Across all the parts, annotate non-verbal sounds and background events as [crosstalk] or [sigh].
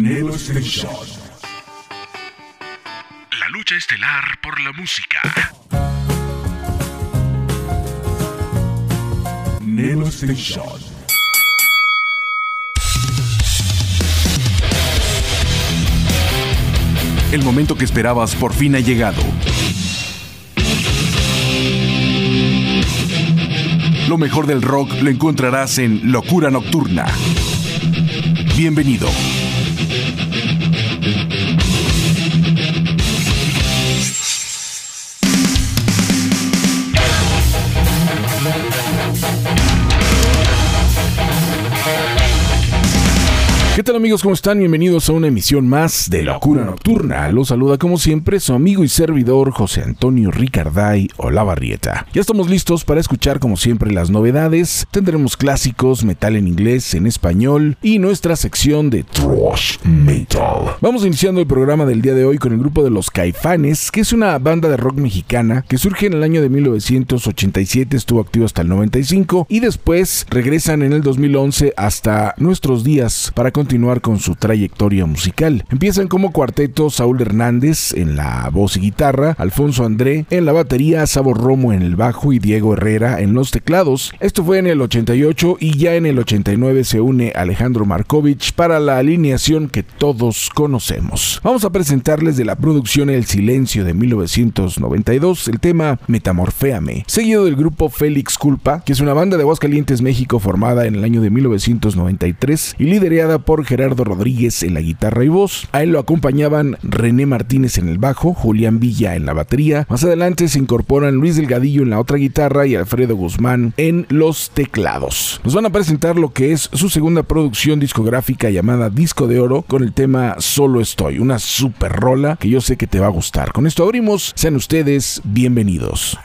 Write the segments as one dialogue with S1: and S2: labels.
S1: Nelo Station.
S2: La lucha estelar por la música.
S1: Nelo Station.
S2: El momento que esperabas por fin ha llegado. Lo mejor del rock lo encontrarás en Locura Nocturna. Bienvenido.
S3: ¿Qué tal amigos? ¿Cómo están? Bienvenidos a una emisión más de Locura Nocturna. Los saluda como siempre su amigo y servidor José Antonio Ricarday Olavarrieta. Ya estamos listos para escuchar como siempre las novedades. Tendremos clásicos, metal en inglés, en español y nuestra sección de Thrash Metal. Vamos iniciando el programa del día de hoy con el grupo de Los Caifanes, que es una banda de rock mexicana que surge en el año de 1987, estuvo activo hasta el 95 y después regresan en el 2011 hasta nuestros días para continuar con su trayectoria musical. Empiezan como cuarteto Saúl Hernández en la voz y guitarra, Alfonso André en la batería, Sabo Romo en el bajo y Diego Herrera en los teclados. Esto fue en el 88 y ya en el 89 se une Alejandro Markovich para la alineación que todos conocemos. Vamos a presentarles de la producción El Silencio de 1992 el tema Metamorféame, seguido del grupo Félix Culpa, que es una banda de Aguascalientes, México formada en el año de 1993 y liderada por Gerardo Rodríguez en la guitarra y voz. A él lo acompañaban René Martínez en el bajo, Julián Villa en la batería. Más adelante se incorporan Luis Delgadillo en la otra guitarra y Alfredo Guzmán en los teclados. Nos van a presentar lo que es su segunda producción discográfica llamada Disco de Oro con el tema Solo Estoy, una super rola que yo sé que te va a gustar. Con esto abrimos, sean ustedes bienvenidos.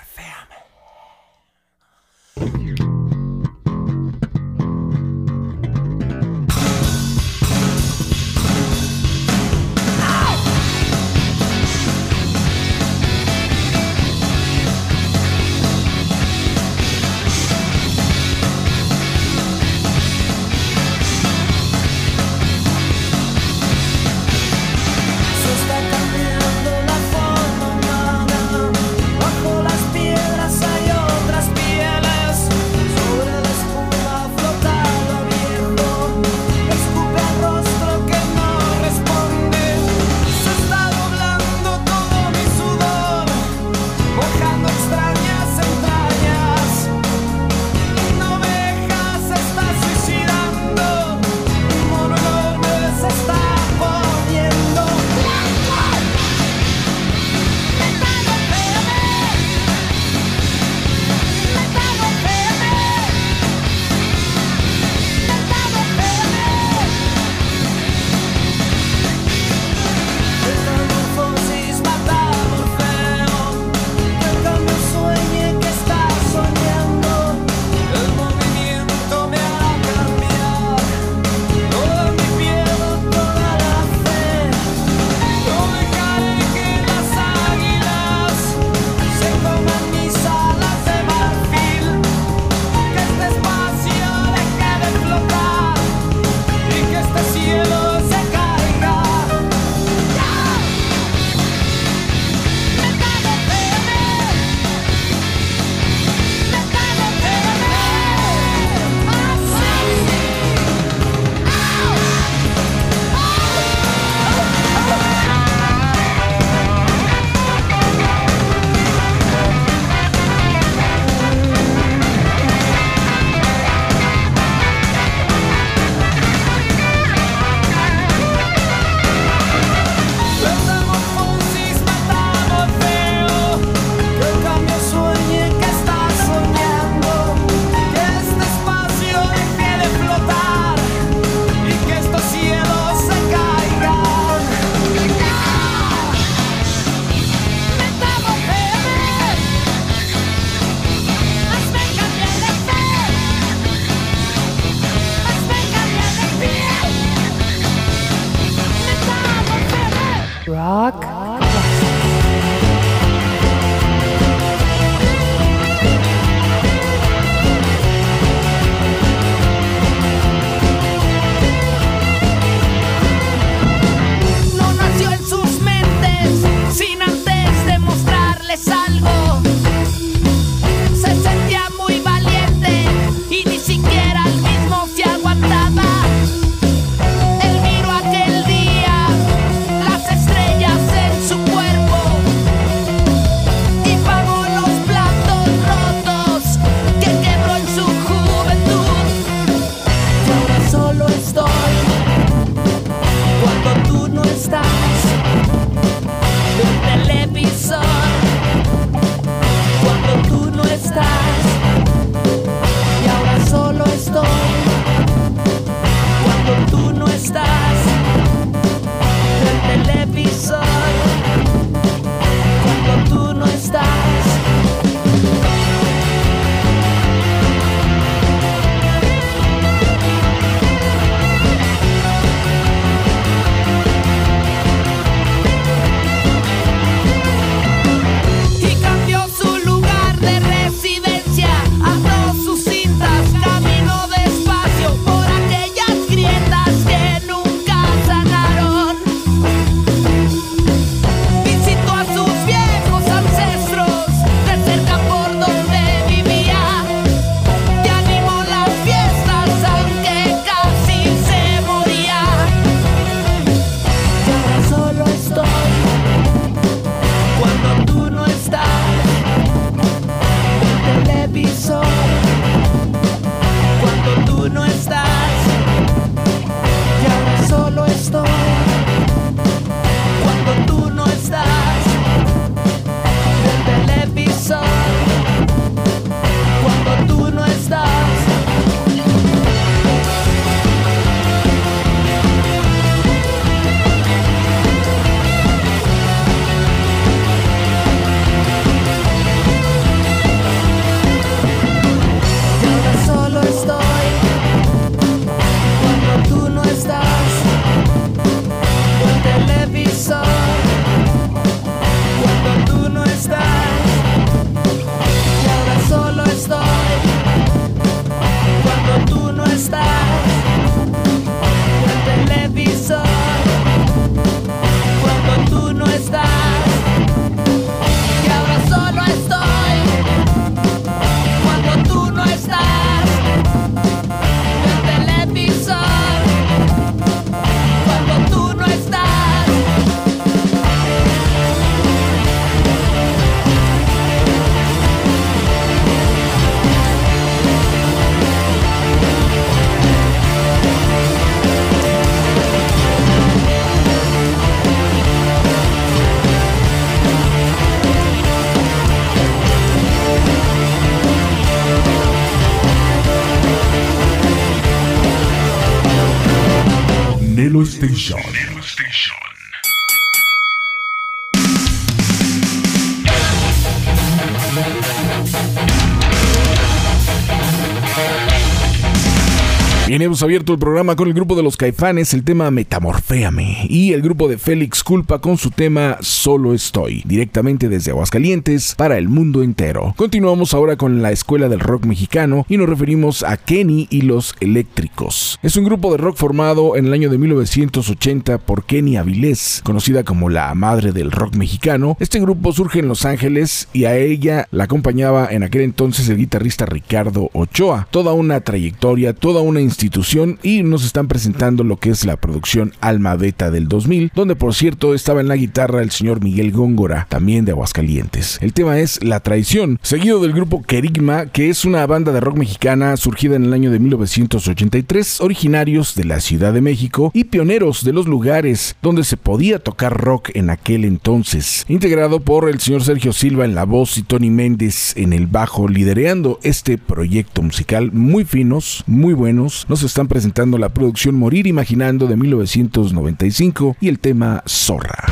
S4: Abierto el programa con el grupo de los Caifanes, el tema Metamorféame, y el grupo de Félix Culpa con su tema Solo Estoy, directamente desde Aguascalientes para el mundo entero. Continuamos ahora con la Escuela del Rock Mexicano y nos referimos a Kenny y los Eléctricos. Es un grupo de rock formado en el año de 1980 por Kenny Avilés, conocida como la madre del rock mexicano. Este grupo surge en Los Ángeles y a ella la acompañaba en aquel entonces el guitarrista Ricardo Ochoa. Toda una trayectoria, toda una institución y nos están presentando lo que es la producción Alma Beta del 2000, donde por cierto estaba en la guitarra el señor Miguel Góngora, también de Aguascalientes. El tema es La Traición, seguido del grupo Kerigma, que es una banda de rock mexicana surgida en el año de 1983, originarios de la Ciudad de México y pioneros de los lugares donde se podía tocar rock en aquel entonces, integrado por el señor Sergio Silva en la voz y Tony Méndez en el bajo, liderando este proyecto musical muy finos, muy buenos, nos están presentando la producción Morir Imaginando de 1995 y el tema Zorra.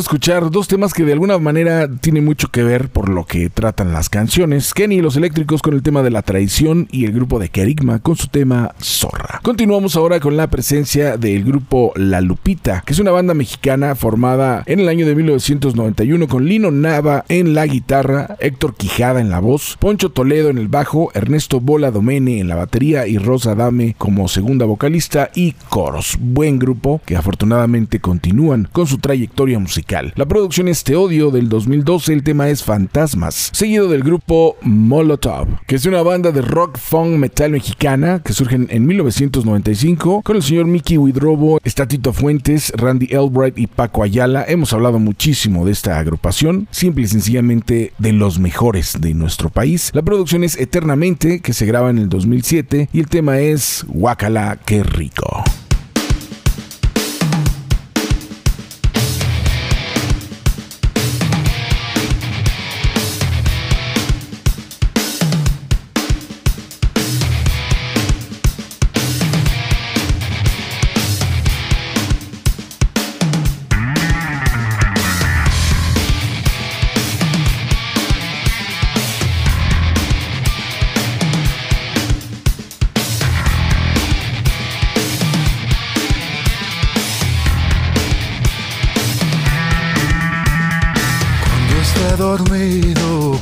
S3: Escuchar dos temas que de alguna manera tienen mucho que ver por lo que tratan las canciones. Kenny y los eléctricos con el tema de la traición y el grupo de Kerigma con su tema Zorra. Continuamos ahora con la presencia del grupo La Lupita, que es una banda mexicana formada en el año de 1991 con Lino Nava en la guitarra, Héctor Quijada en la voz, Poncho Toledo en el bajo, Ernesto Bola Domene en la batería y Rosa Dame como segunda vocalista y coros. Buen grupo que afortunadamente continúan con su trayectoria musical. La producción es Te Odio del 2012, el tema es Fantasmas, seguido del grupo Molotov, que es una banda de rock funk metal mexicana que surge en 1995 con el señor Mickey Widrobo, está Tito Fuentes, Randy Elbright y Paco Ayala. Hemos hablado muchísimo de esta agrupación, simple y sencillamente de los mejores de nuestro país. La producción es Eternamente, que se graba en el 2007 y el tema es Guacala, qué rico.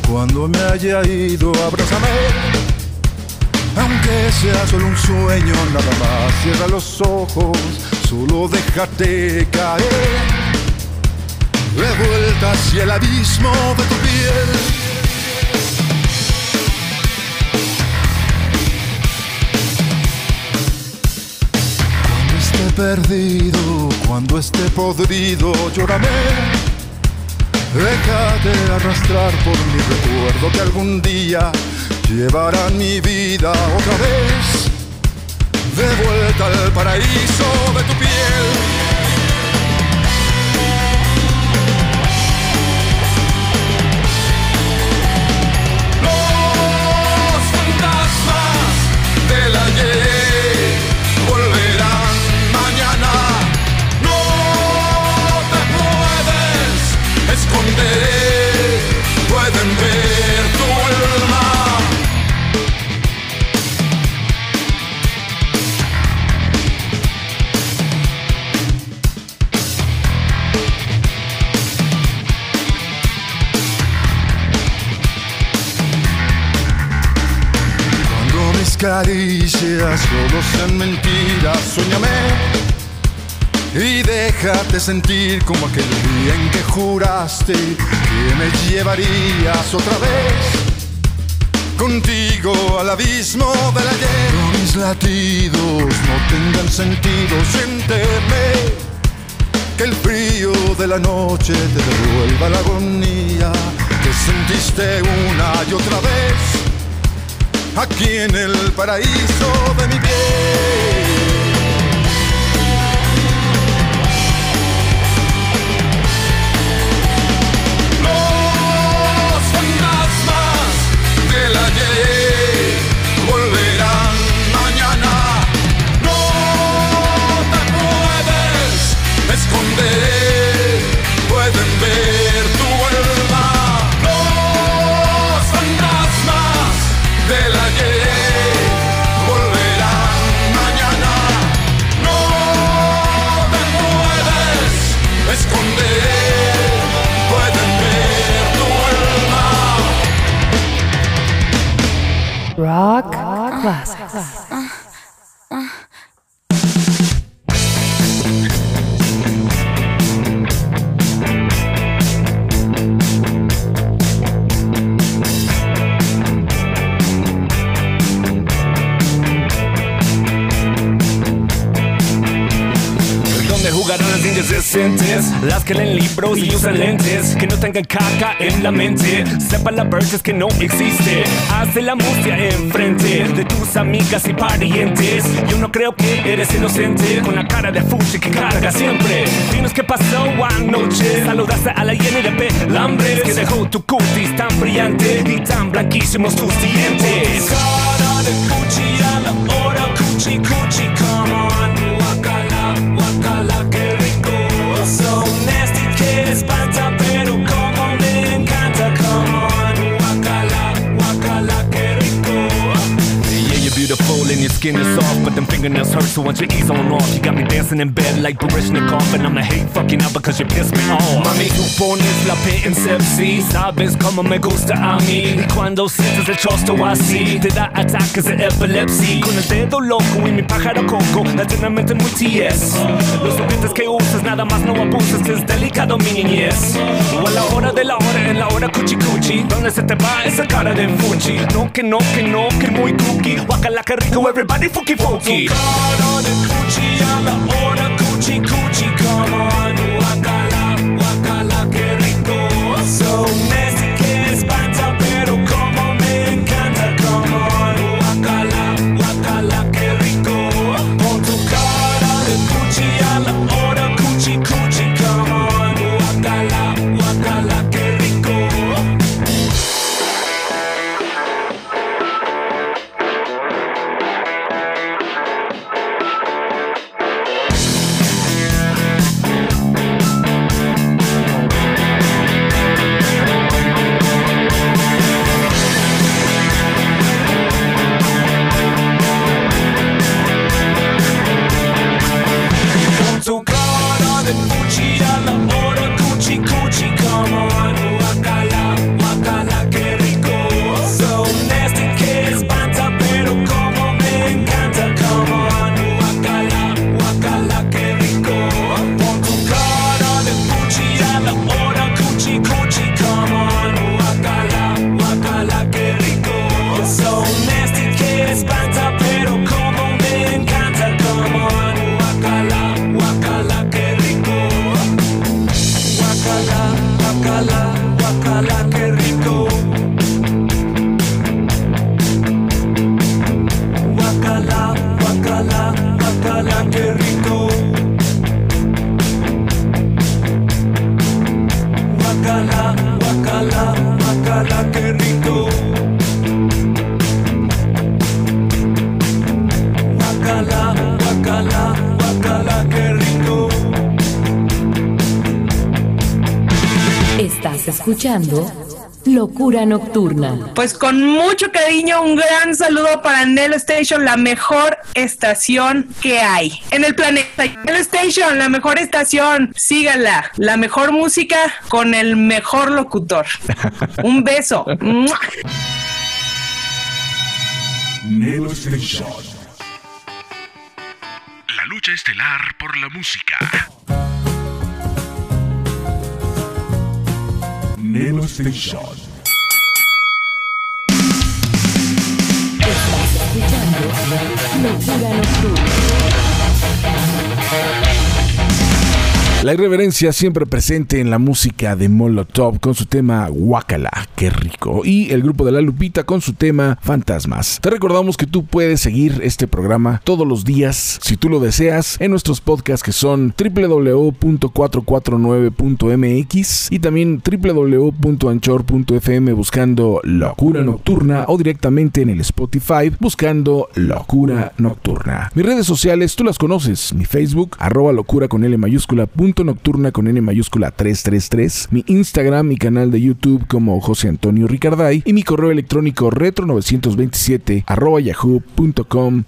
S5: Cuando me haya ido, abrázame. Aunque sea solo un sueño, nada más. Cierra los ojos, solo déjate caer. Revuelta hacia el abismo de tu piel. Cuando esté perdido, cuando esté podrido, llórame. Déjate arrastrar por mi recuerdo que algún día llevarán mi vida otra vez de vuelta al paraíso de tu piel. Caricias solo sean mentiras, sueñame y déjate sentir como aquel día en que juraste que me llevarías otra vez contigo al abismo del ayer. Mis latidos no tengan sentido, siénteme que el frío de la noche te devuelva la agonía que sentiste una y otra vez aquí en el paraíso de mi piel.
S4: Classics.
S6: Donde las que leen libros y usan lentes Que no tengan caca en la mente. Sepan la verges que no existe. Hace la mustia enfrente De tus amigas y parientes. Yo no creo que eres inocente Con la cara de fuchi que carga siempre. Dinos qué pasó anoche. Saludaste a la llena de Que dejó tu cutis tan brillante Y tan blanquísimos tus dientes. Cara de cuchi a la hora cuchi cuchi Come on, skin is soft But them fingernails hurt so once you ease on off You got me dancing in bed like Barishnikov And I'ma hate fucking out because you piss me off. Mami, tu pones la P en sepsi Sabes cómo me gusta a mí. Y cuando sientes el chosto así Te da ataques de epilepsia. Con el dedo loco y mi pájaro coco Eternamente muy TS Los juguetes que usas nada más no abuses que Es delicado mi niñez. O a la hora de la hora en la hora cuchi cuchi ¿Dónde se te va esa cara de fuchi? No que no que no que muy cookie. Guacala que rico everybody Body Funky Funky.
S4: Escuchando Locura Nocturna.
S7: Pues con mucho cariño, un gran saludo para Nelo Station, la mejor estación que hay en el planeta. Nelo Station, la mejor estación, síganla. La mejor música con el mejor locutor. [laughs] Un beso.
S1: Nelo Station. Station.
S3: La irreverencia siempre presente en la música de Molotov con su tema Guacala, qué rico. Y el grupo de La Lupita con su tema Fantasmas. Te recordamos que tú puedes seguir este programa todos los días, si tú lo deseas, en nuestros podcasts que son www.449.mx y también www.anchor.fm buscando Locura Nocturna o directamente en el Spotify buscando Locura Nocturna. Mis redes sociales tú las conoces, mi Facebook, arroba locura con L mayúscula, nocturna con N mayúscula 333, mi Instagram, mi canal de YouTube como José Antonio Ricarday y mi correo electrónico retro927 arroba yahoo.com.mx.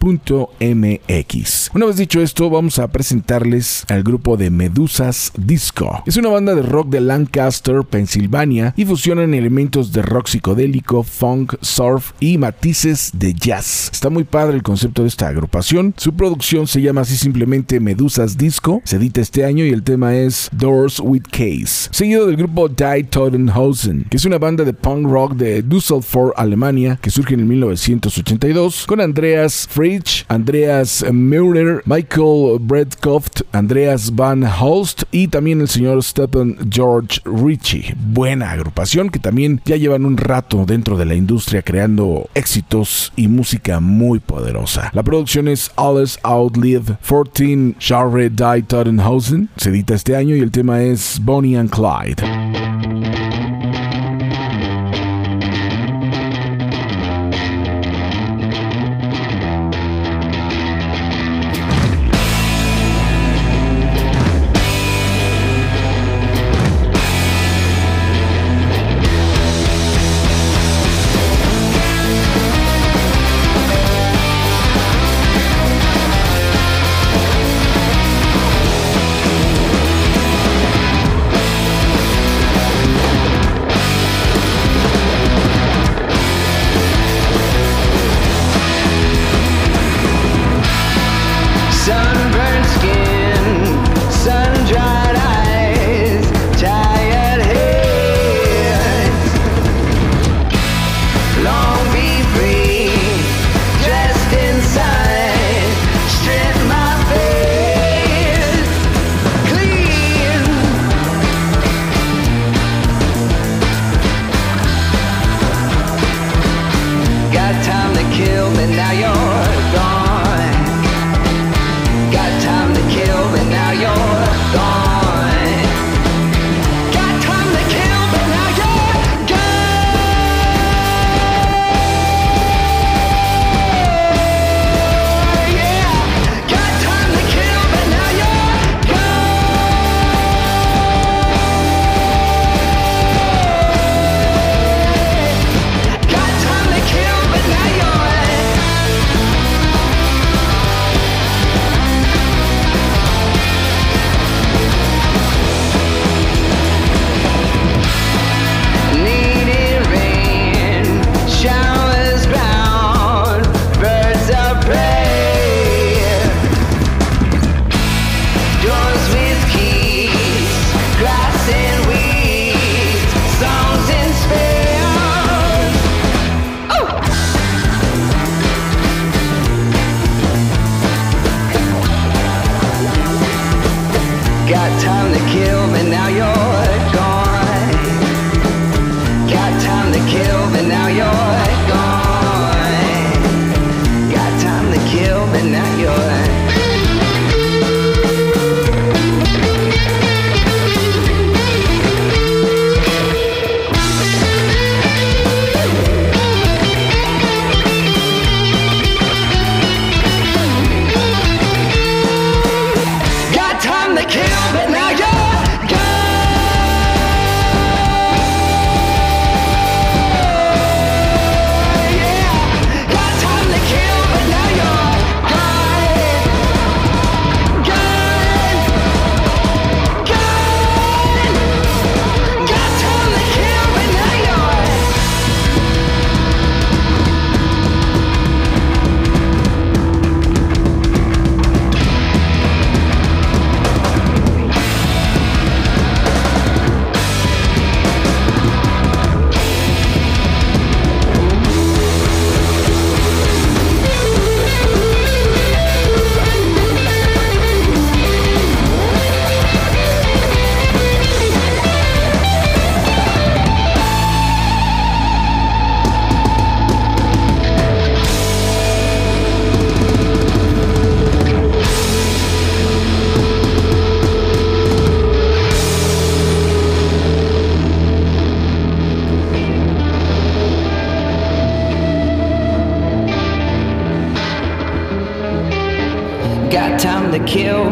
S3: Una vez dicho esto, vamos a presentarles al grupo de Medusas Disco. Es una banda de rock de Lancaster, Pensilvania y fusionan elementos de rock psicodélico, funk, surf y matices de jazz. Está muy padre el concepto de esta agrupación. Su producción se llama así simplemente Medusas Disco. Se edita este año y el tema es Doors with Case. Seguido del grupo Die Totenhausen, que es una banda de punk rock de Düsseldorf, Alemania, que surge en 1982 con Andreas Fritsch, Andreas Meurer, Michael Bredkoft, Andreas Van Holst y también el señor Stephen George Ritchie. Buena agrupación que también ya llevan un rato dentro de la industria creando éxitos y música muy poderosa. La producción es Alles Outlive 14 Genre Die Totenhausen. Se edita este año y el tema es Bonnie and Clyde.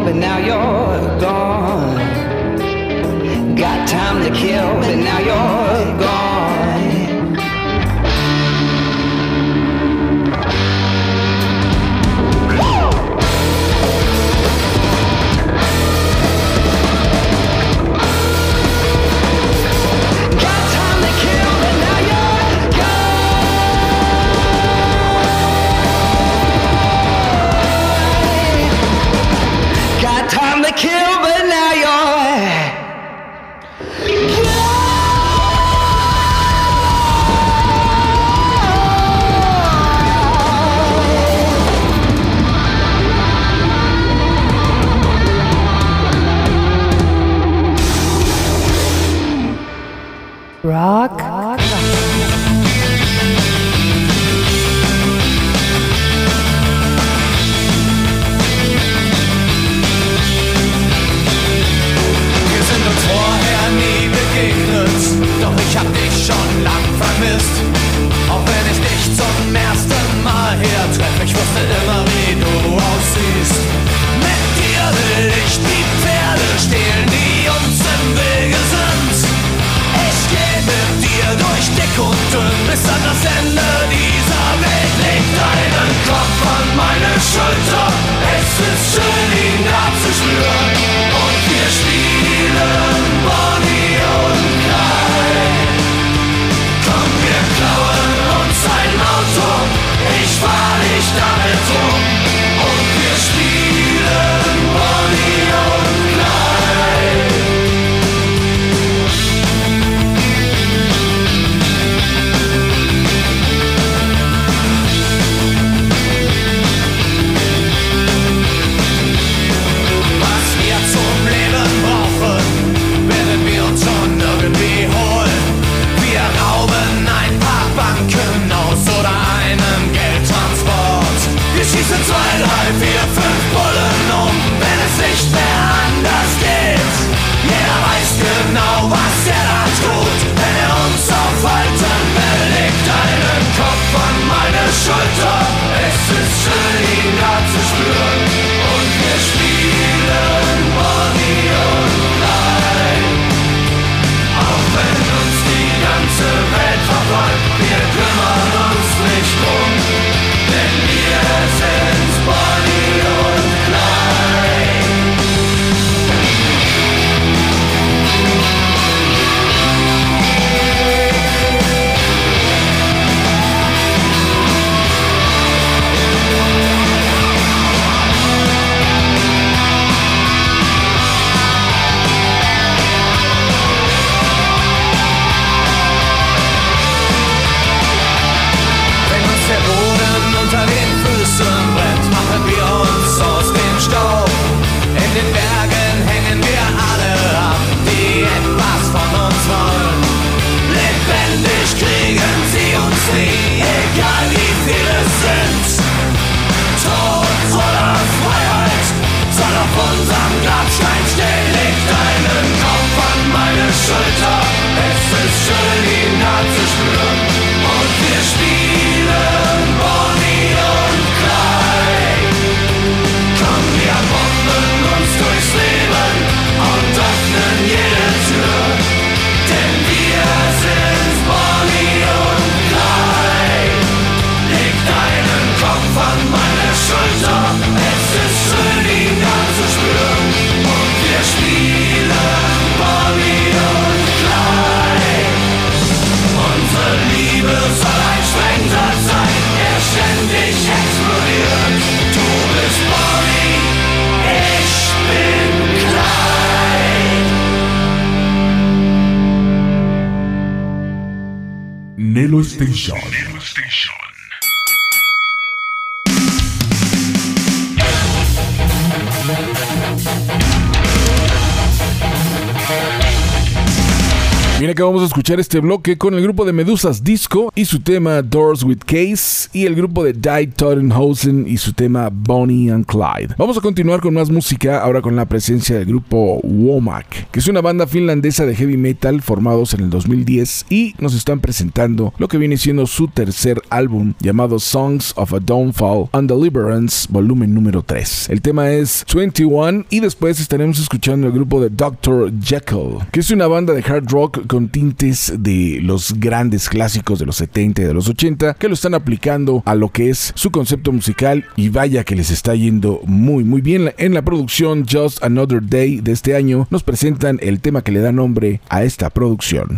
S8: But now
S3: escuchar este bloque con el grupo de Medusas Disco y su tema Doors with Case y el grupo de Die Tottenhausen y su tema Bonnie and Clyde. Vamos a continuar con más música ahora con la presencia del grupo Womack, que es una banda finlandesa de heavy metal formados en el 2010 y nos están presentando lo que viene siendo su tercer álbum llamado Songs of a Downfall and Deliverance volumen número 3. El tema es 21 y después estaremos escuchando el grupo de Dr. Jekyll, que es una banda de hard rock con tintes de los grandes clásicos de los 70 y de los 80 que lo están aplicando a lo que es su concepto musical y vaya que les está yendo muy muy bien en la producción Just Another Day de este año nos presentan el tema que le da nombre a esta producción.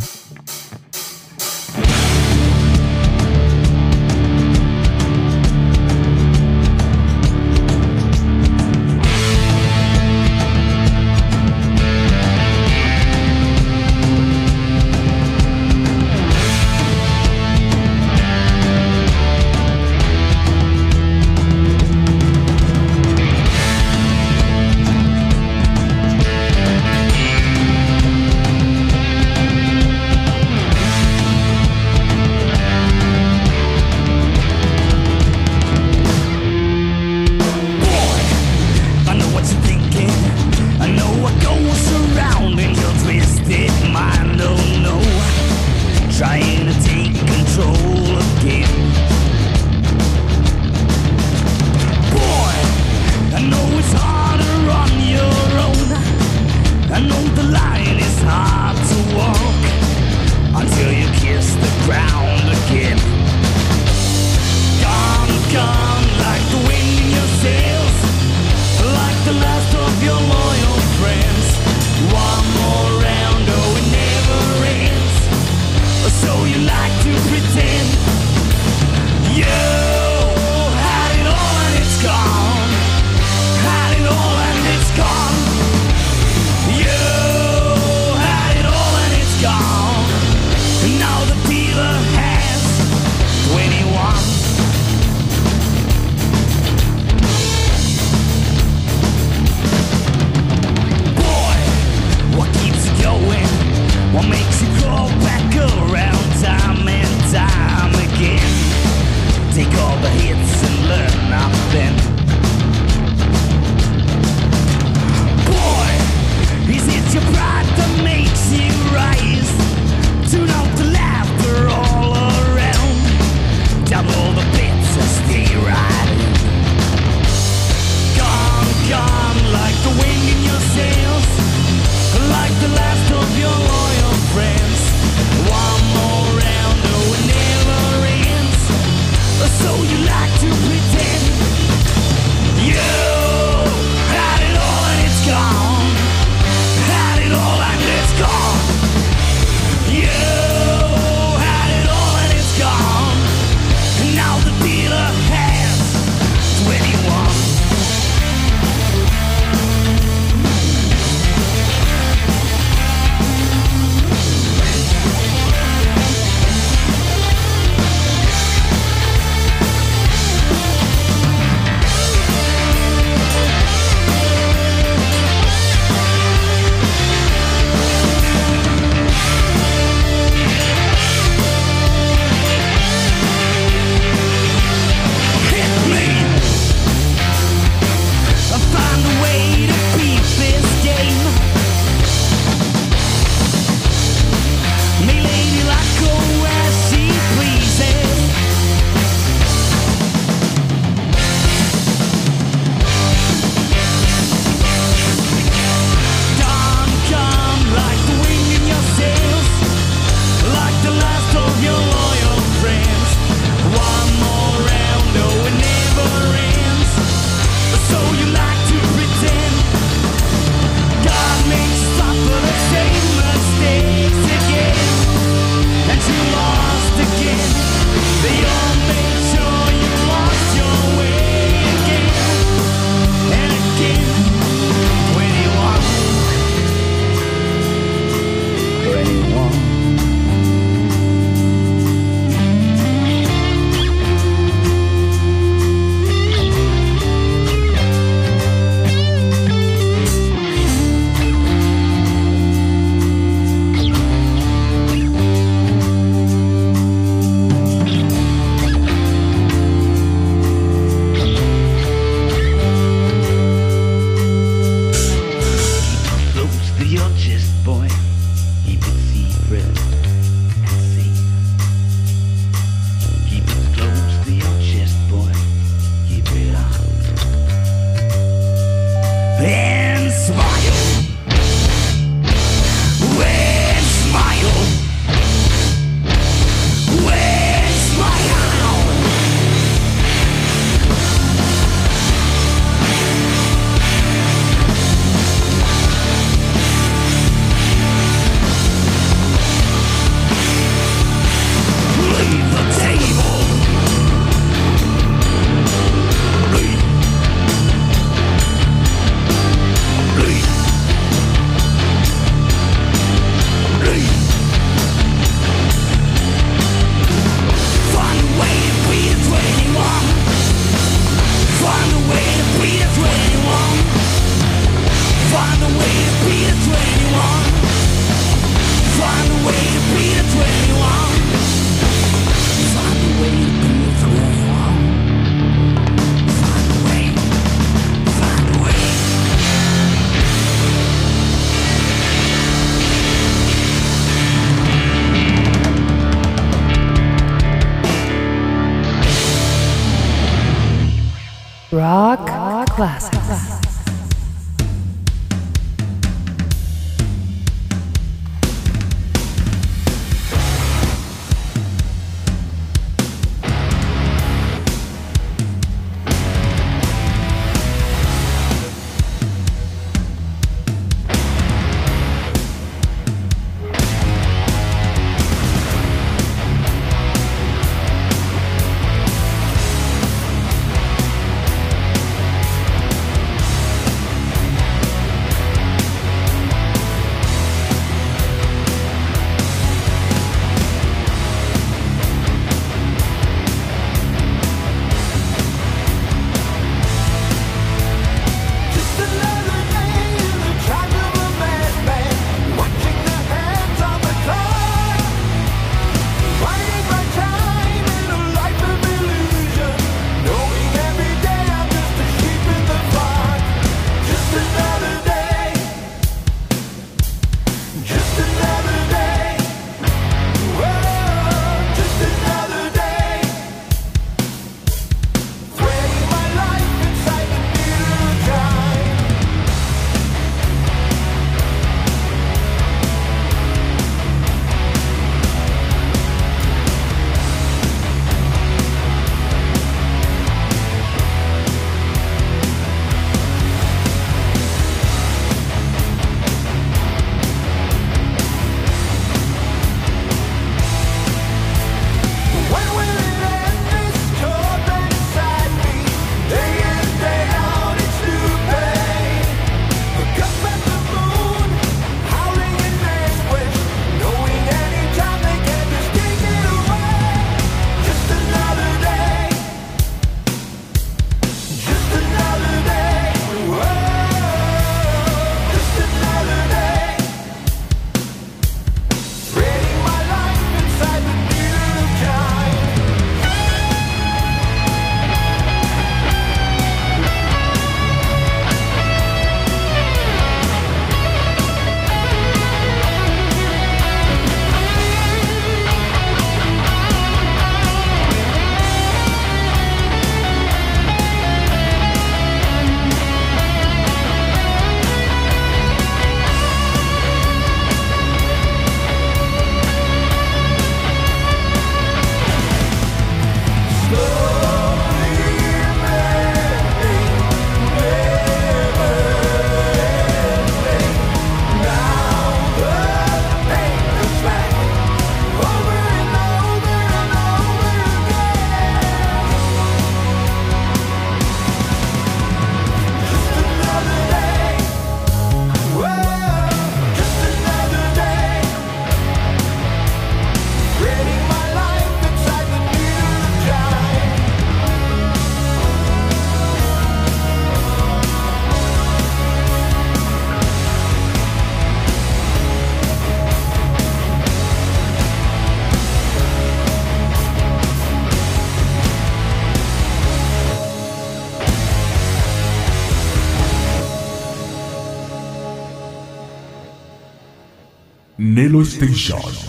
S1: Station.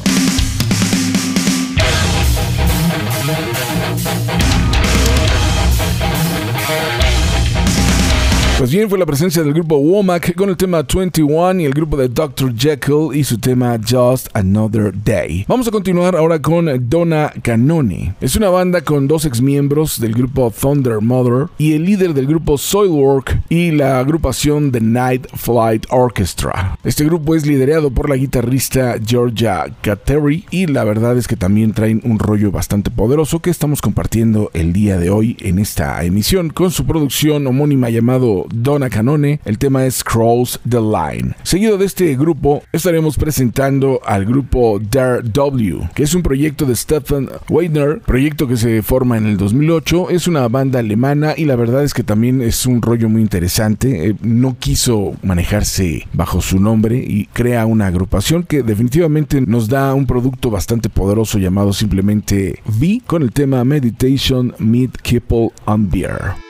S3: Bien, fue la presencia del grupo Womack con el tema 21 y el grupo de Dr. Jekyll y su tema Just Another Day. Vamos a continuar ahora con Donna Canone. Es una banda con dos ex miembros del grupo Thunder Mother y el líder del grupo Soilwork y la agrupación The Night Flight Orchestra. Este grupo es liderado por la guitarrista Georgia Kateri y la verdad es que también traen un rollo bastante poderoso que estamos compartiendo el día de hoy en esta emisión con su producción homónima llamado Donna Canone. El tema es Cross the Line. Seguido de este grupo, estaremos presentando al grupo Dare W, que es un proyecto de Stefan Weidner, proyecto que se forma en el 2008. Es una banda alemana y la verdad es que también es un rollo muy interesante. Eh, no quiso manejarse bajo su nombre y crea una agrupación que definitivamente nos da un producto bastante poderoso llamado simplemente V con el tema Meditation Meet Kipple on Beer.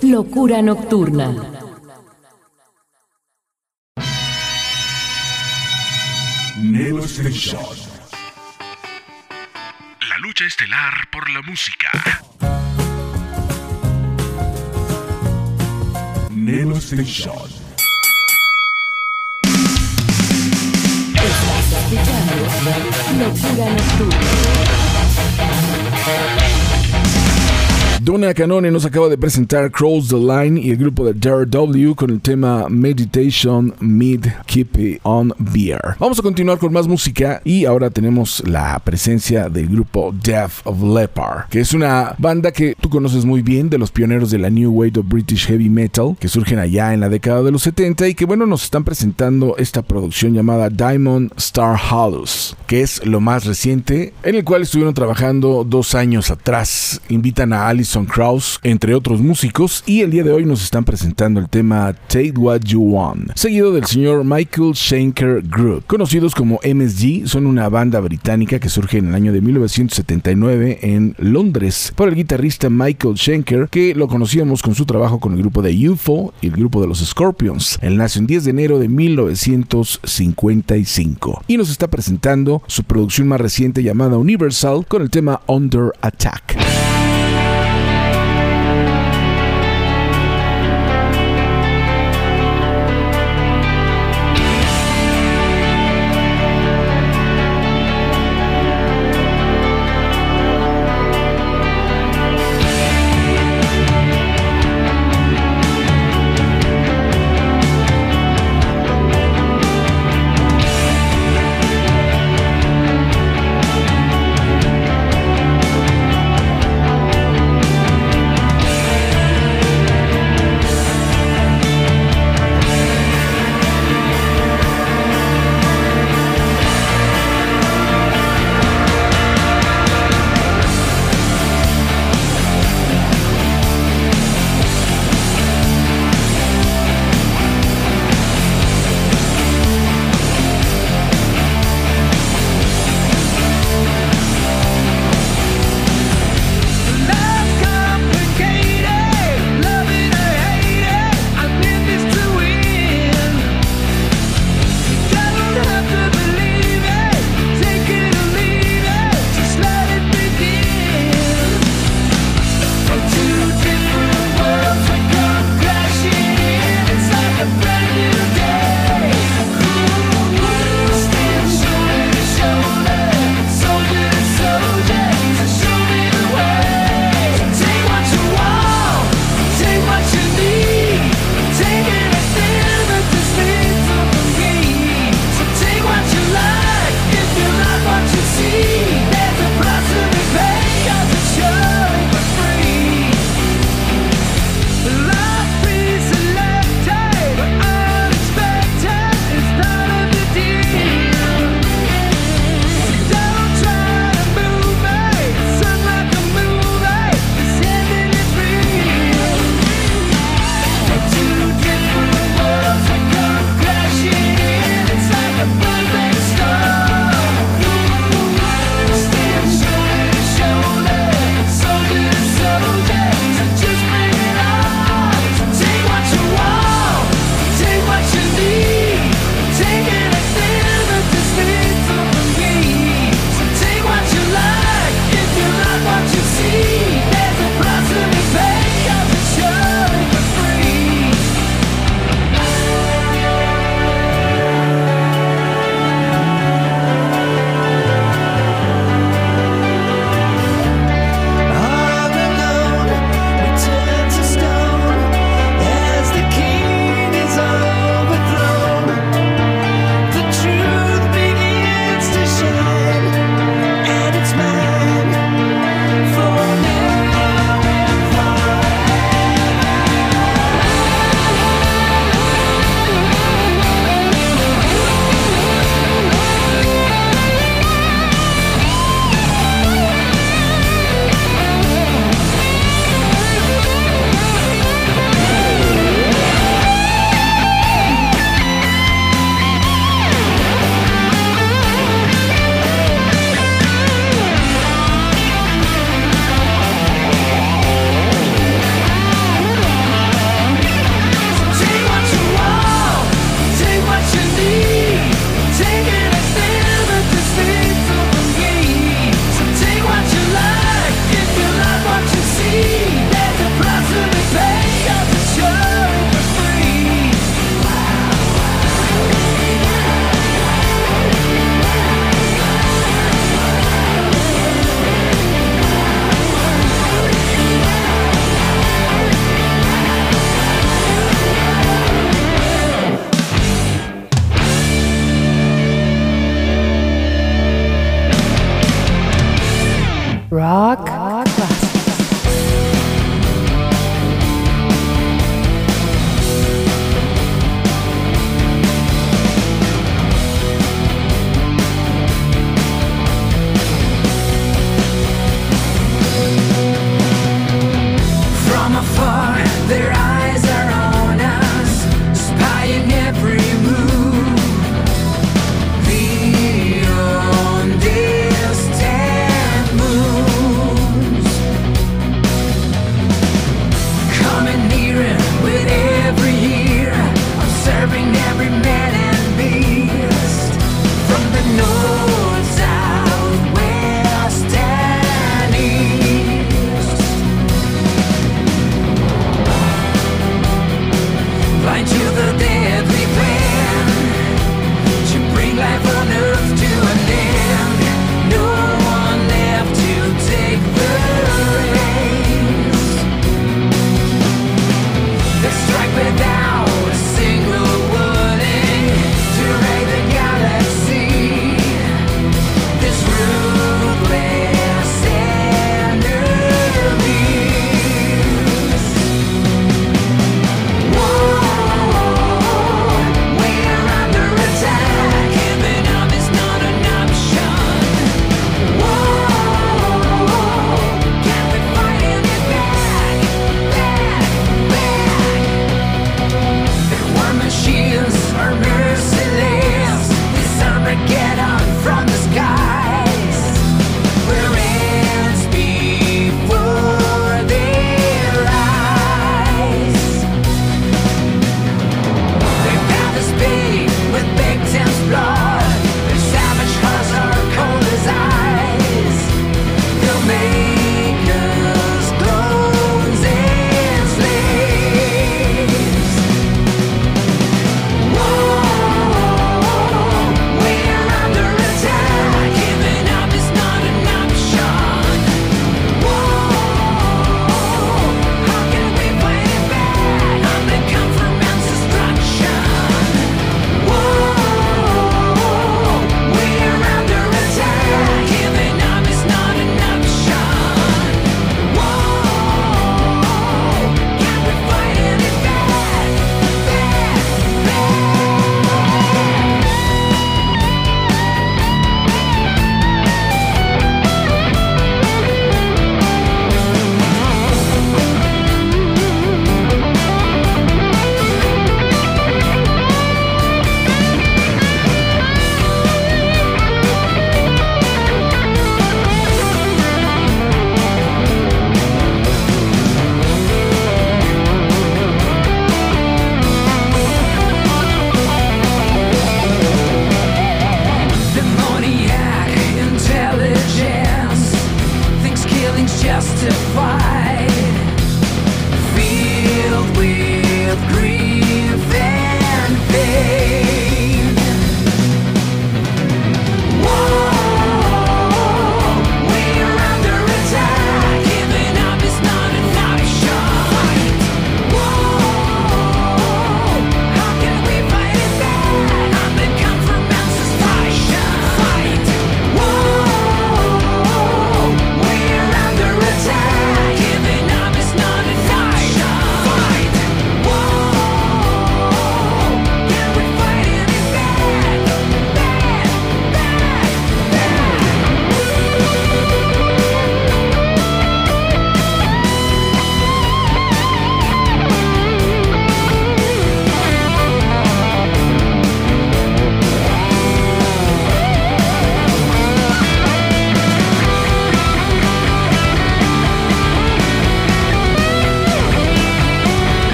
S4: Locura Nocturna.
S3: Canone nos acaba de presentar Cross the Line y el grupo de W con el tema Meditation Mid Keep It On Beer. Vamos a continuar con más música y ahora tenemos la presencia del grupo Death of Leopard, que es una banda que tú conoces muy bien de los pioneros de la New Wave of British Heavy Metal que surgen allá en la década de los 70 y que bueno nos están presentando esta producción llamada Diamond Star Hollows, que es lo más reciente en el cual estuvieron trabajando dos años atrás. Invitan a Alison Krauss entre otros músicos, y el día de hoy nos están presentando el tema Take What You Want, seguido del señor Michael Schenker Group. Conocidos como MSG, son una banda británica que surge en el año de 1979 en Londres por el guitarrista Michael Schenker, que lo conocíamos con su trabajo con el grupo de UFO y el grupo de los Scorpions. Él nació el 10 de enero de 1955 y nos está presentando su producción más reciente llamada Universal con el tema Under Attack.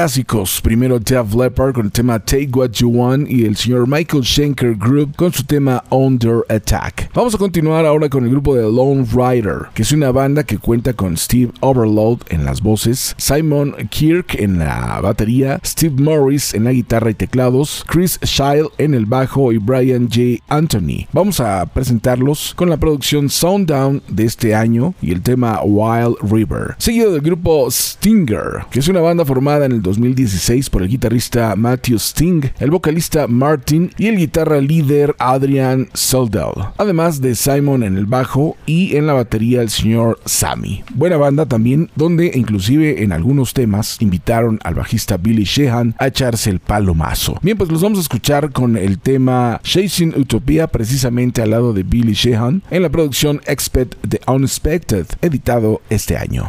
S9: Clásicos, primero Def Leppard con el tema Take What You Want y el señor Michael Schenker Group con su tema Under Attack. Vamos a continuar ahora con el grupo de Lone Rider, que es una banda que cuenta con Steve Overload en las voces, Simon Kirk en la batería, Steve Morris en la guitarra y teclados, Chris Shield en el bajo y Brian J. Anthony. Vamos a presentarlos con la producción Sounddown de este año y el tema Wild River, seguido del grupo Stinger, que es una banda formada en el 2016 por el guitarrista Matthew Sting, el vocalista Martin y el guitarra líder Adrian Soldell, además de Simon en el bajo y en la batería el señor Sammy. Buena banda también, donde inclusive en algunos temas invitaron al bajista Billy Sheehan a echarse el palo mazo. Bien, pues los vamos a escuchar con el tema Chasing Utopia, precisamente al lado de Billy Sheehan, en la producción Expect the Unexpected, editado este año.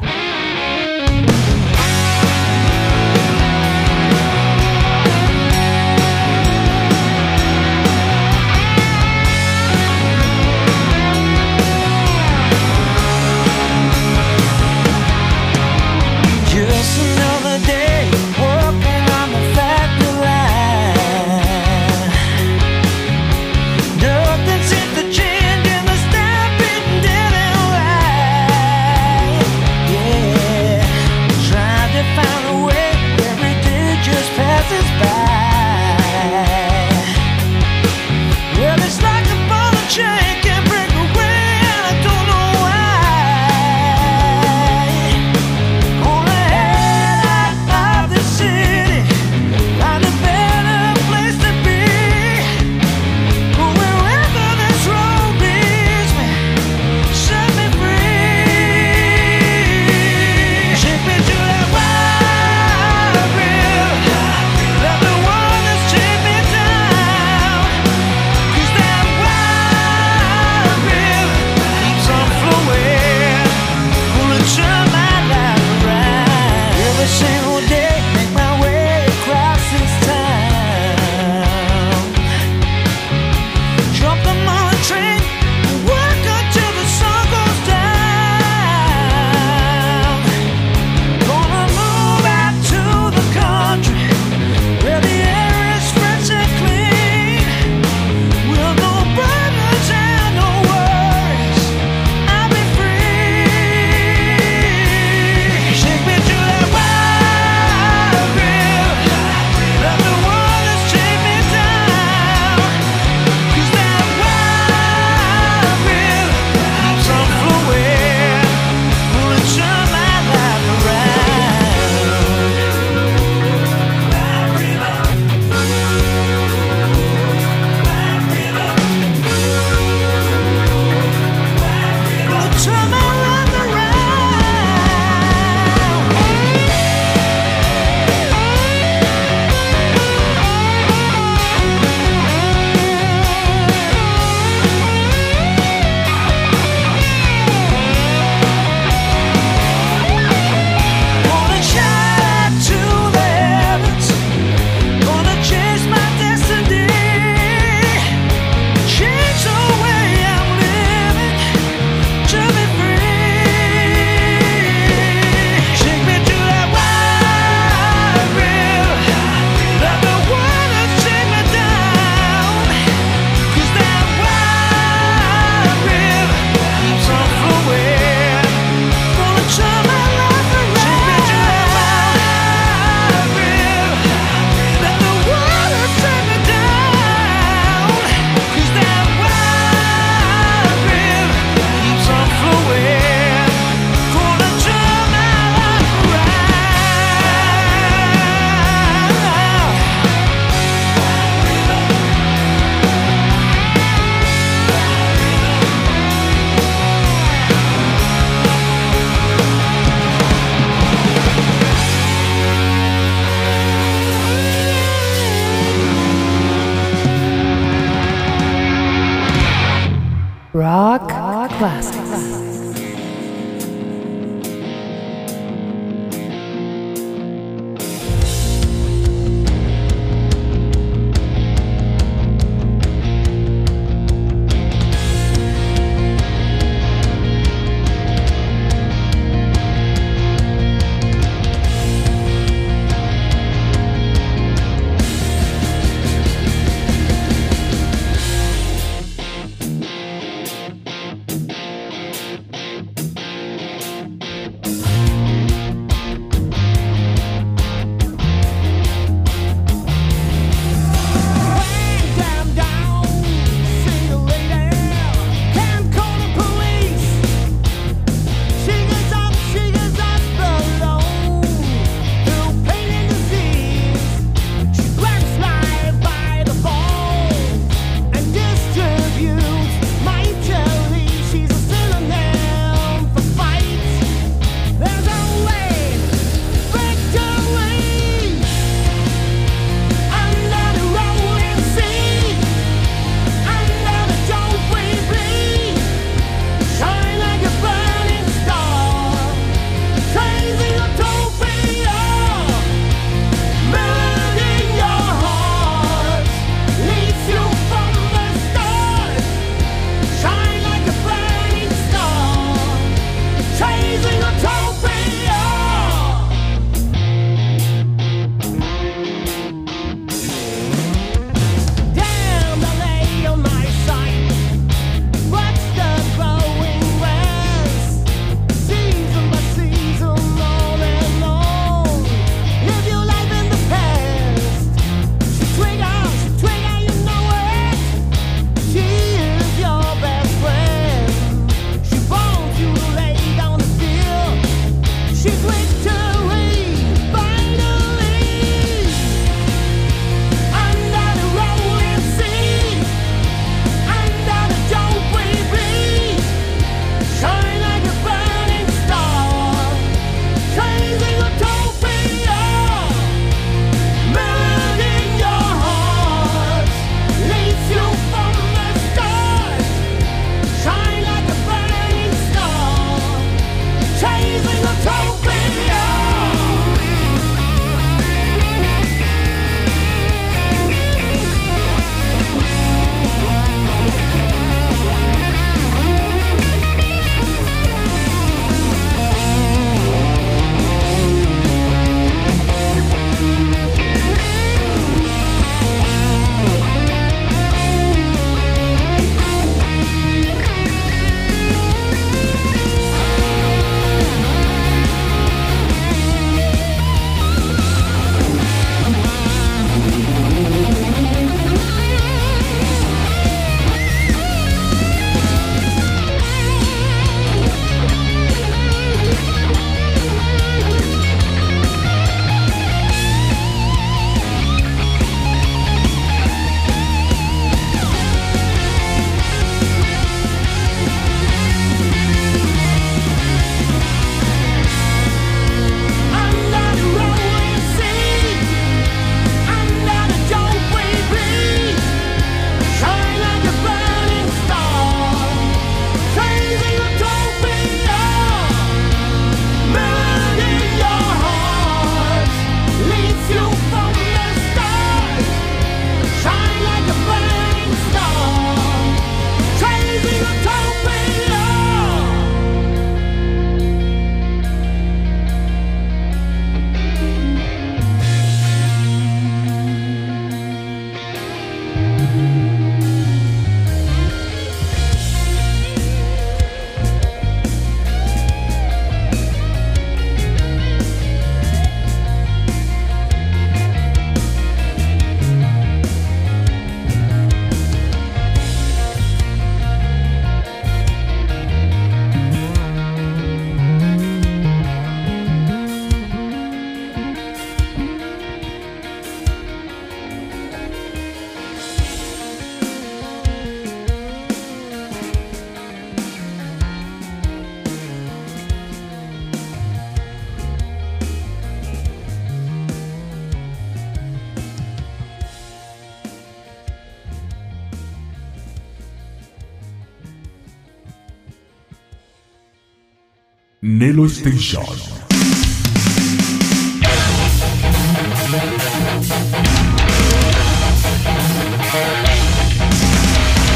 S1: Nelo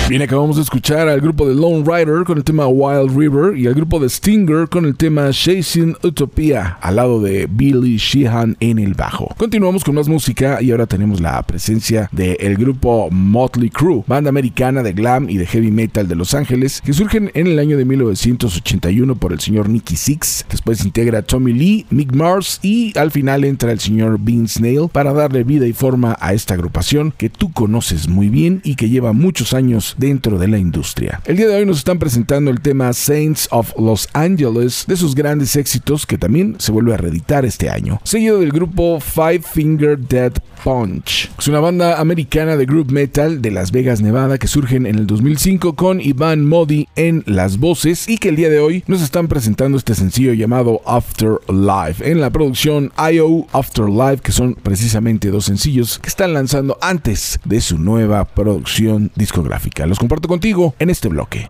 S3: Bien, acabamos de escuchar al grupo de Lone Rider con el tema Wild River y al grupo de Stinger con el tema Chasing Utopia al lado de Billy Sheehan en el bajo. Continuamos con más música y ahora tenemos la presencia del grupo Motley Crue, banda americana de glam y de heavy metal de Los Ángeles que surgen en el año de 1981 por el señor Nicky Six. Después integra Tommy Lee, Mick Mars y al final entra el señor Vince Nail para darle vida y forma a esta agrupación que tú conoces muy bien y que lleva muchos años dentro de la industria. El día de hoy nos están presentando el tema Saints of Los Angeles de sus grandes éxitos que también se vuelve a reeditar este año, seguido del grupo Five Finger Dead Punch. Es una banda americana de group metal de Las Vegas, Nevada que surgen en el 2005 con Ivan Modi en las voces y que el día de hoy nos están presentando este sencillo llamado Afterlife en la producción IO Afterlife que son precisamente dos sencillos que están lanzando antes de su nueva producción discográfica. Los comparto contigo en este bloque.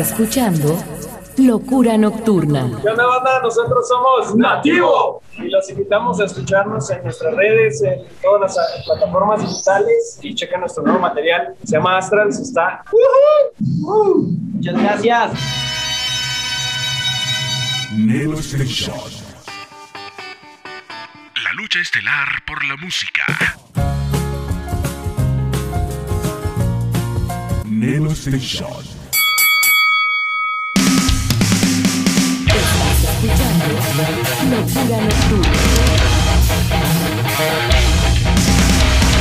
S4: escuchando Locura Nocturna.
S10: ¿Qué onda, banda? Nosotros somos Nativo y los invitamos a escucharnos en nuestras redes, en todas las eh, plataformas digitales y chequen nuestro nuevo material. Se llama Astrals, está. Uh -huh.
S1: Uh -huh.
S3: La lucha estelar por la música.
S1: Neo Station.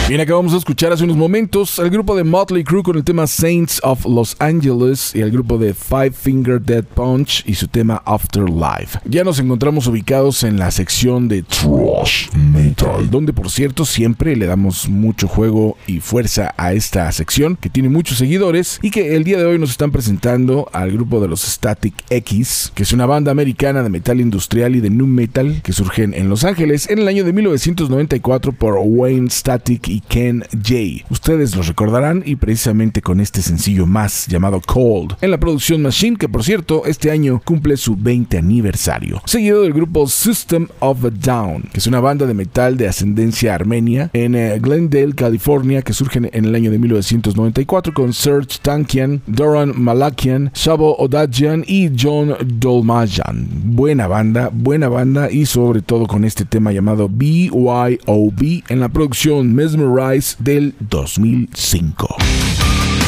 S3: Bien, acabamos de escuchar hace unos momentos al grupo de Motley Crue con el tema Saints of Los Angeles y al grupo de Five Finger Dead Punch y su tema Afterlife. Ya nos encontramos ubicados en la sección de Thrash Metal, donde por cierto siempre le damos mucho juego y fuerza a esta sección que tiene muchos seguidores y que el día de hoy nos están presentando al grupo de los Static X, que es una banda americana de metal industrial y de nu metal que surgen en Los Ángeles en el año de 1994 por Wayne Static y Ken Jay. Ustedes los recordarán y precisamente con este sencillo más llamado Cold en la producción Machine que por cierto este año cumple su 20 aniversario. Seguido del grupo System of a Down, que es una banda de metal de ascendencia armenia en eh, Glendale, California, que surge en el año de 1994 con Serge Tankian, Doran Malakian, Shabo Odajian y John Dolmajan. Buena banda, buena banda y sobre todo con este tema llamado BYOB en la producción Mesmerize del 2005.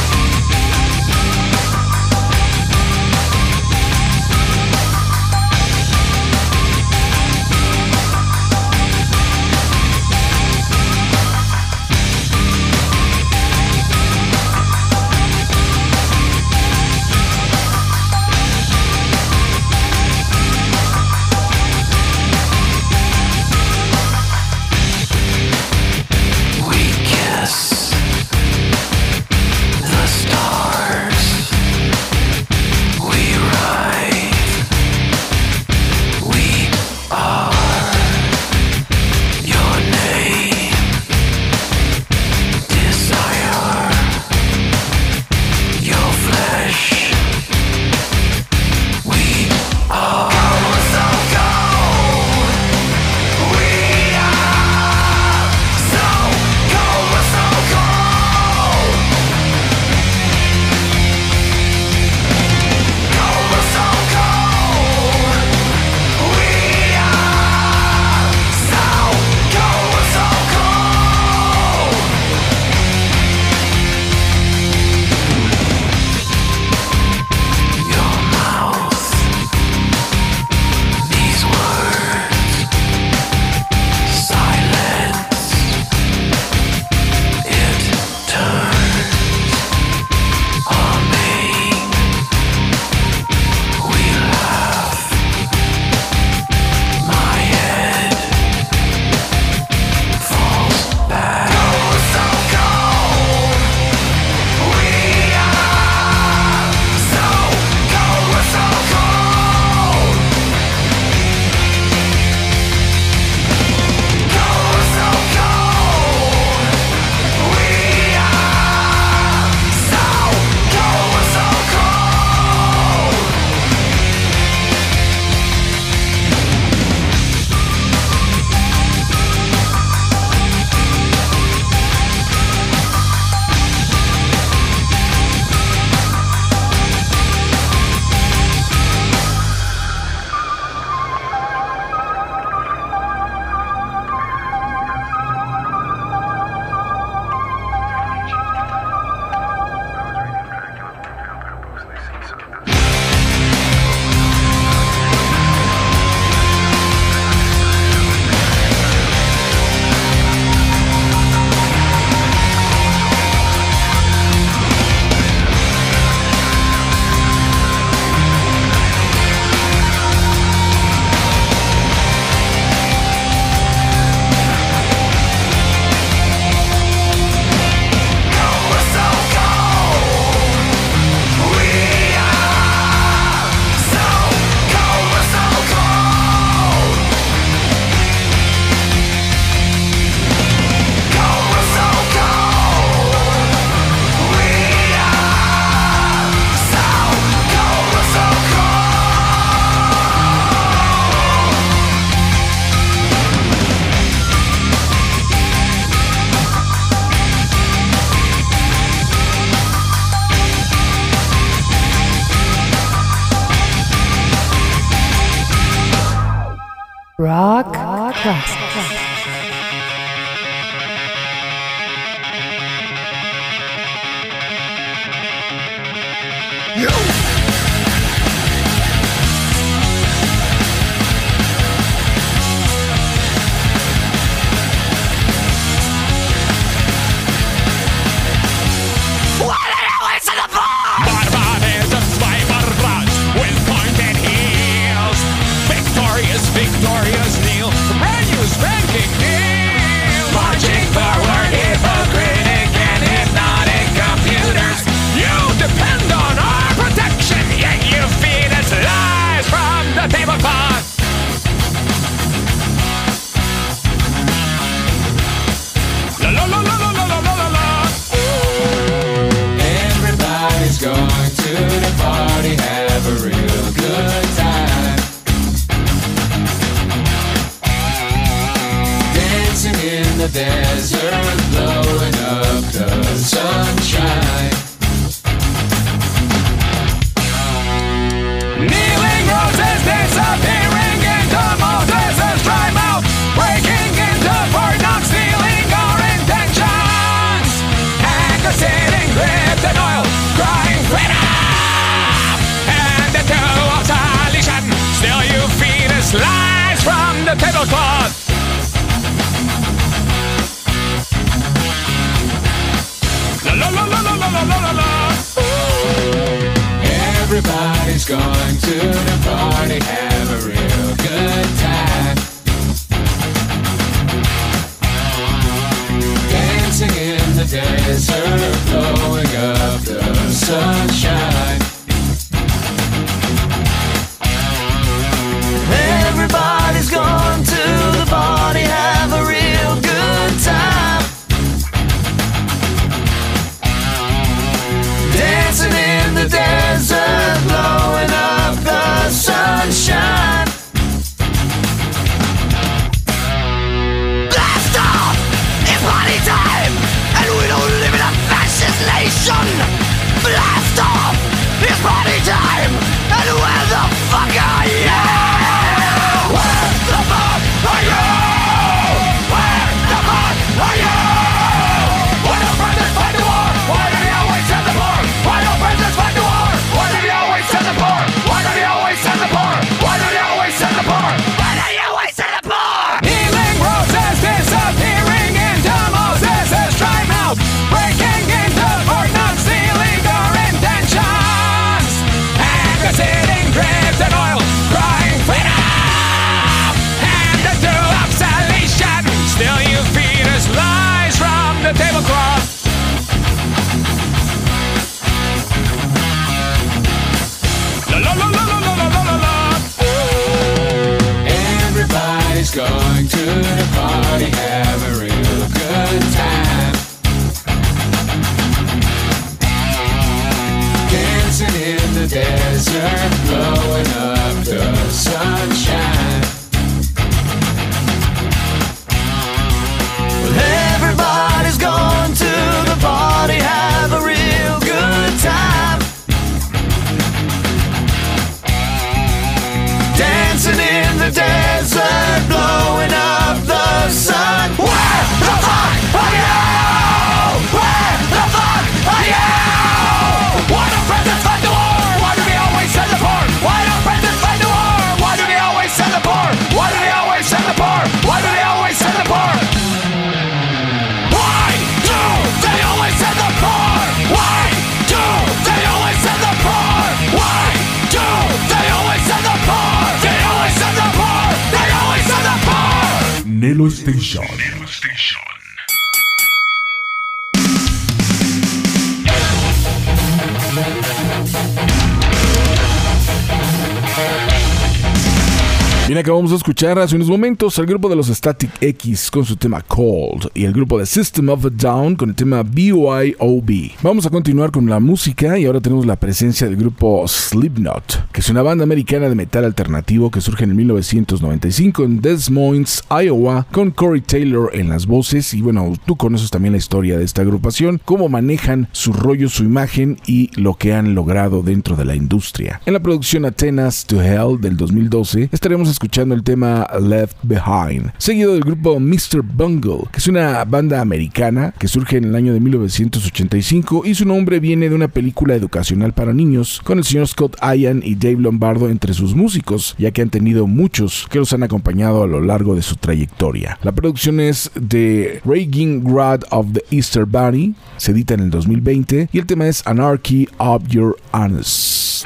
S3: Bien, acabamos de escuchar hace unos momentos al grupo de los Static X con su tema Cold y el grupo de System of a Down con el tema BYOB. Vamos a continuar con la música y ahora tenemos la presencia del grupo Slipknot, que es una banda americana de metal alternativo que surge en 1995 en Des Moines, Iowa, con Corey Taylor en las voces y bueno, tú conoces también la historia de esta agrupación, cómo manejan su rollo, su imagen y lo que han logrado dentro de la industria. En la producción Atenas to Hell del 2012 estaremos escuchando el tema Left Behind, seguido del grupo Mr. Bungle, que es una banda americana que surge en el año de 1985 y su nombre viene de una película educacional para niños con el señor Scott Ian y Dave Lombardo entre sus músicos, ya que han tenido muchos que los han acompañado a lo largo de su trayectoria. La producción es de Raging Grad of the Easter Bunny, se edita en el 2020 y el tema es Anarchy of Your Anus.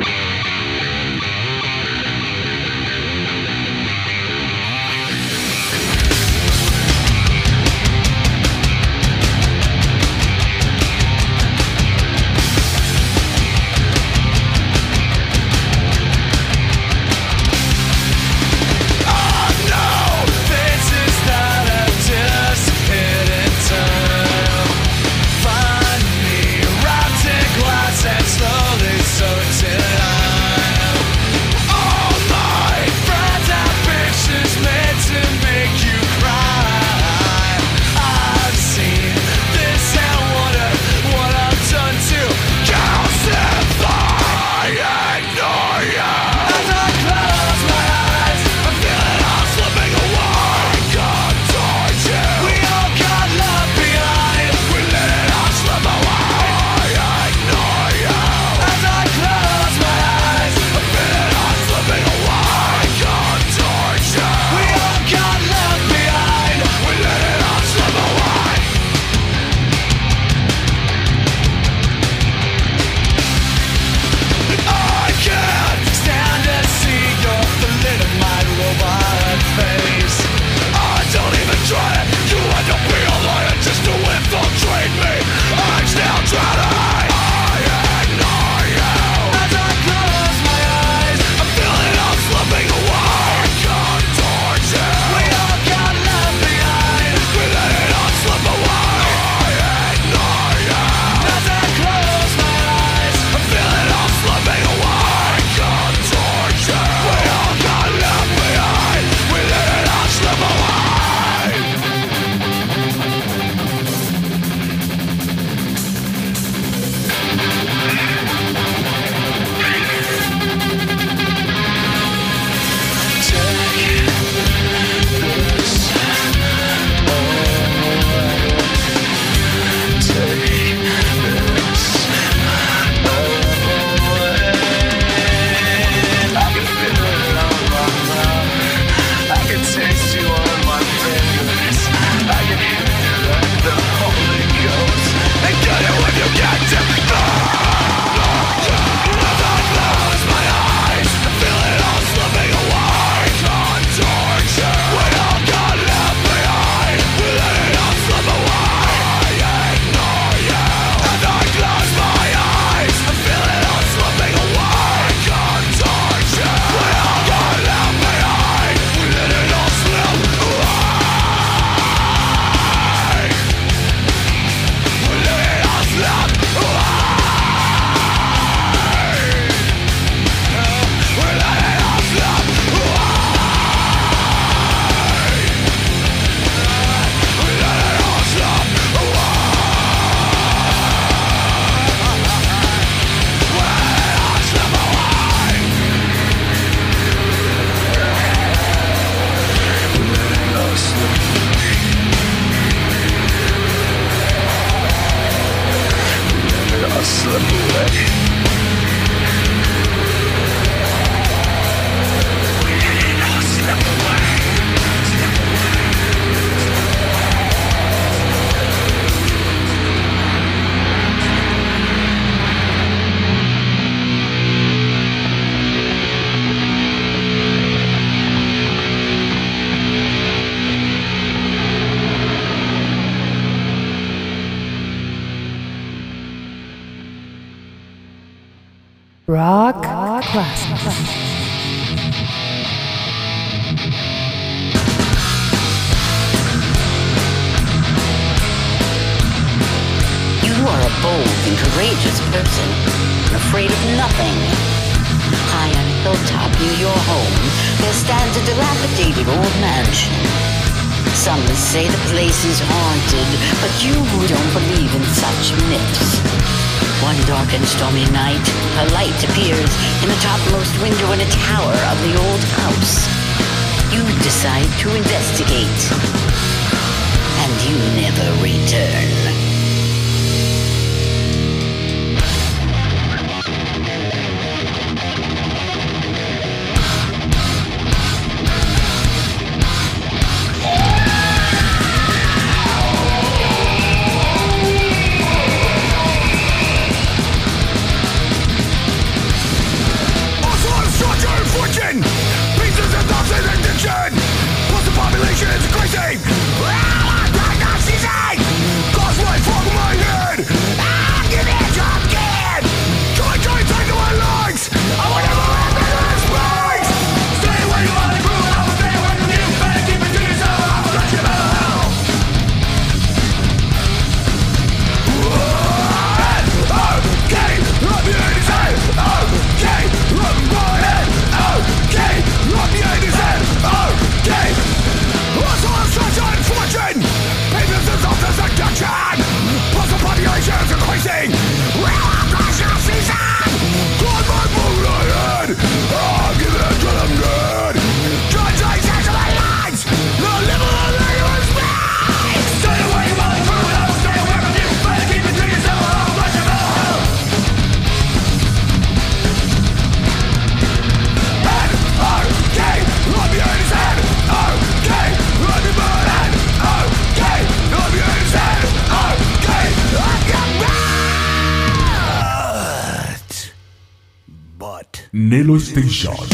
S1: Nelo Station.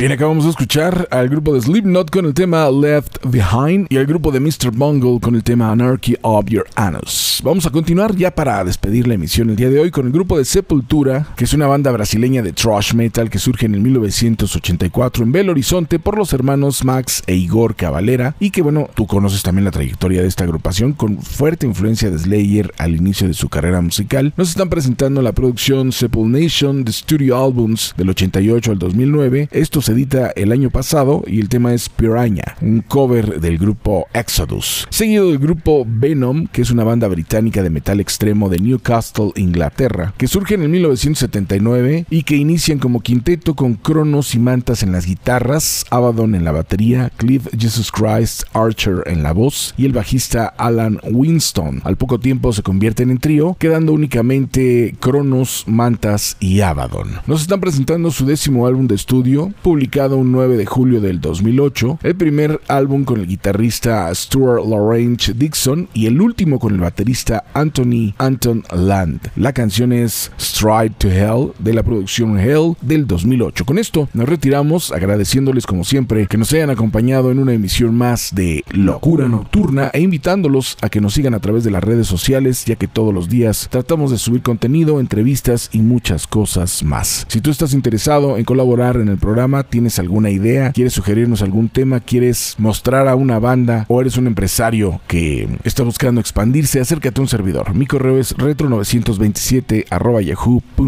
S3: Bien, acabamos de escuchar al grupo de Slipknot con el tema Left Behind y al grupo de Mr. Bungle con el tema Anarchy of Your Anus. Vamos a continuar ya para despedir la emisión el día de hoy con el grupo de Sepultura, que es una banda brasileña de thrash metal que surge en el 1984 en Belo Horizonte por los hermanos Max e Igor Cavalera y que bueno, tú conoces también la trayectoria de esta agrupación con fuerte influencia de Slayer al inicio de su carrera musical. Nos están presentando la producción Sepul Nation de Studio Albums del 88 al 2009. Esto edita el año pasado y el tema es Piranha, un cover del grupo Exodus. Seguido del grupo Venom, que es una banda británica de metal extremo de Newcastle, Inglaterra, que surge en el 1979 y que inician como quinteto con Cronos y Mantas en las guitarras, Abaddon en la batería, Cliff Jesus Christ Archer en la voz y el bajista Alan Winston. Al poco tiempo se convierten en trío, quedando únicamente Cronos, Mantas y Abaddon. Nos están presentando su décimo álbum de estudio, publicado un 9 de julio del 2008, el primer álbum con el guitarrista Stuart Lawrence Dixon y el último con el baterista Anthony Anton Land. La canción es Stride to Hell de la producción Hell del 2008. Con esto nos retiramos agradeciéndoles como siempre que nos hayan acompañado en una emisión más de Locura Nocturna e invitándolos a que nos sigan a través de las redes sociales ya que todos los días tratamos de subir contenido, entrevistas y muchas cosas más. Si tú estás interesado en colaborar en el programa, tienes alguna idea, quieres sugerirnos algún tema, quieres mostrar a una banda o eres un empresario que está buscando expandirse, acércate a un servidor. Mi correo es retro927 yahoo.com.mx.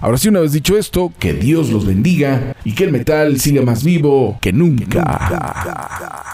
S3: Ahora sí, una vez dicho esto, que Dios los bendiga y que el metal siga más vivo que nunca.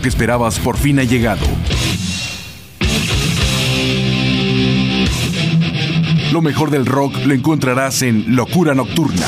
S3: Que esperabas por fin ha llegado. Lo mejor del rock lo encontrarás en Locura Nocturna.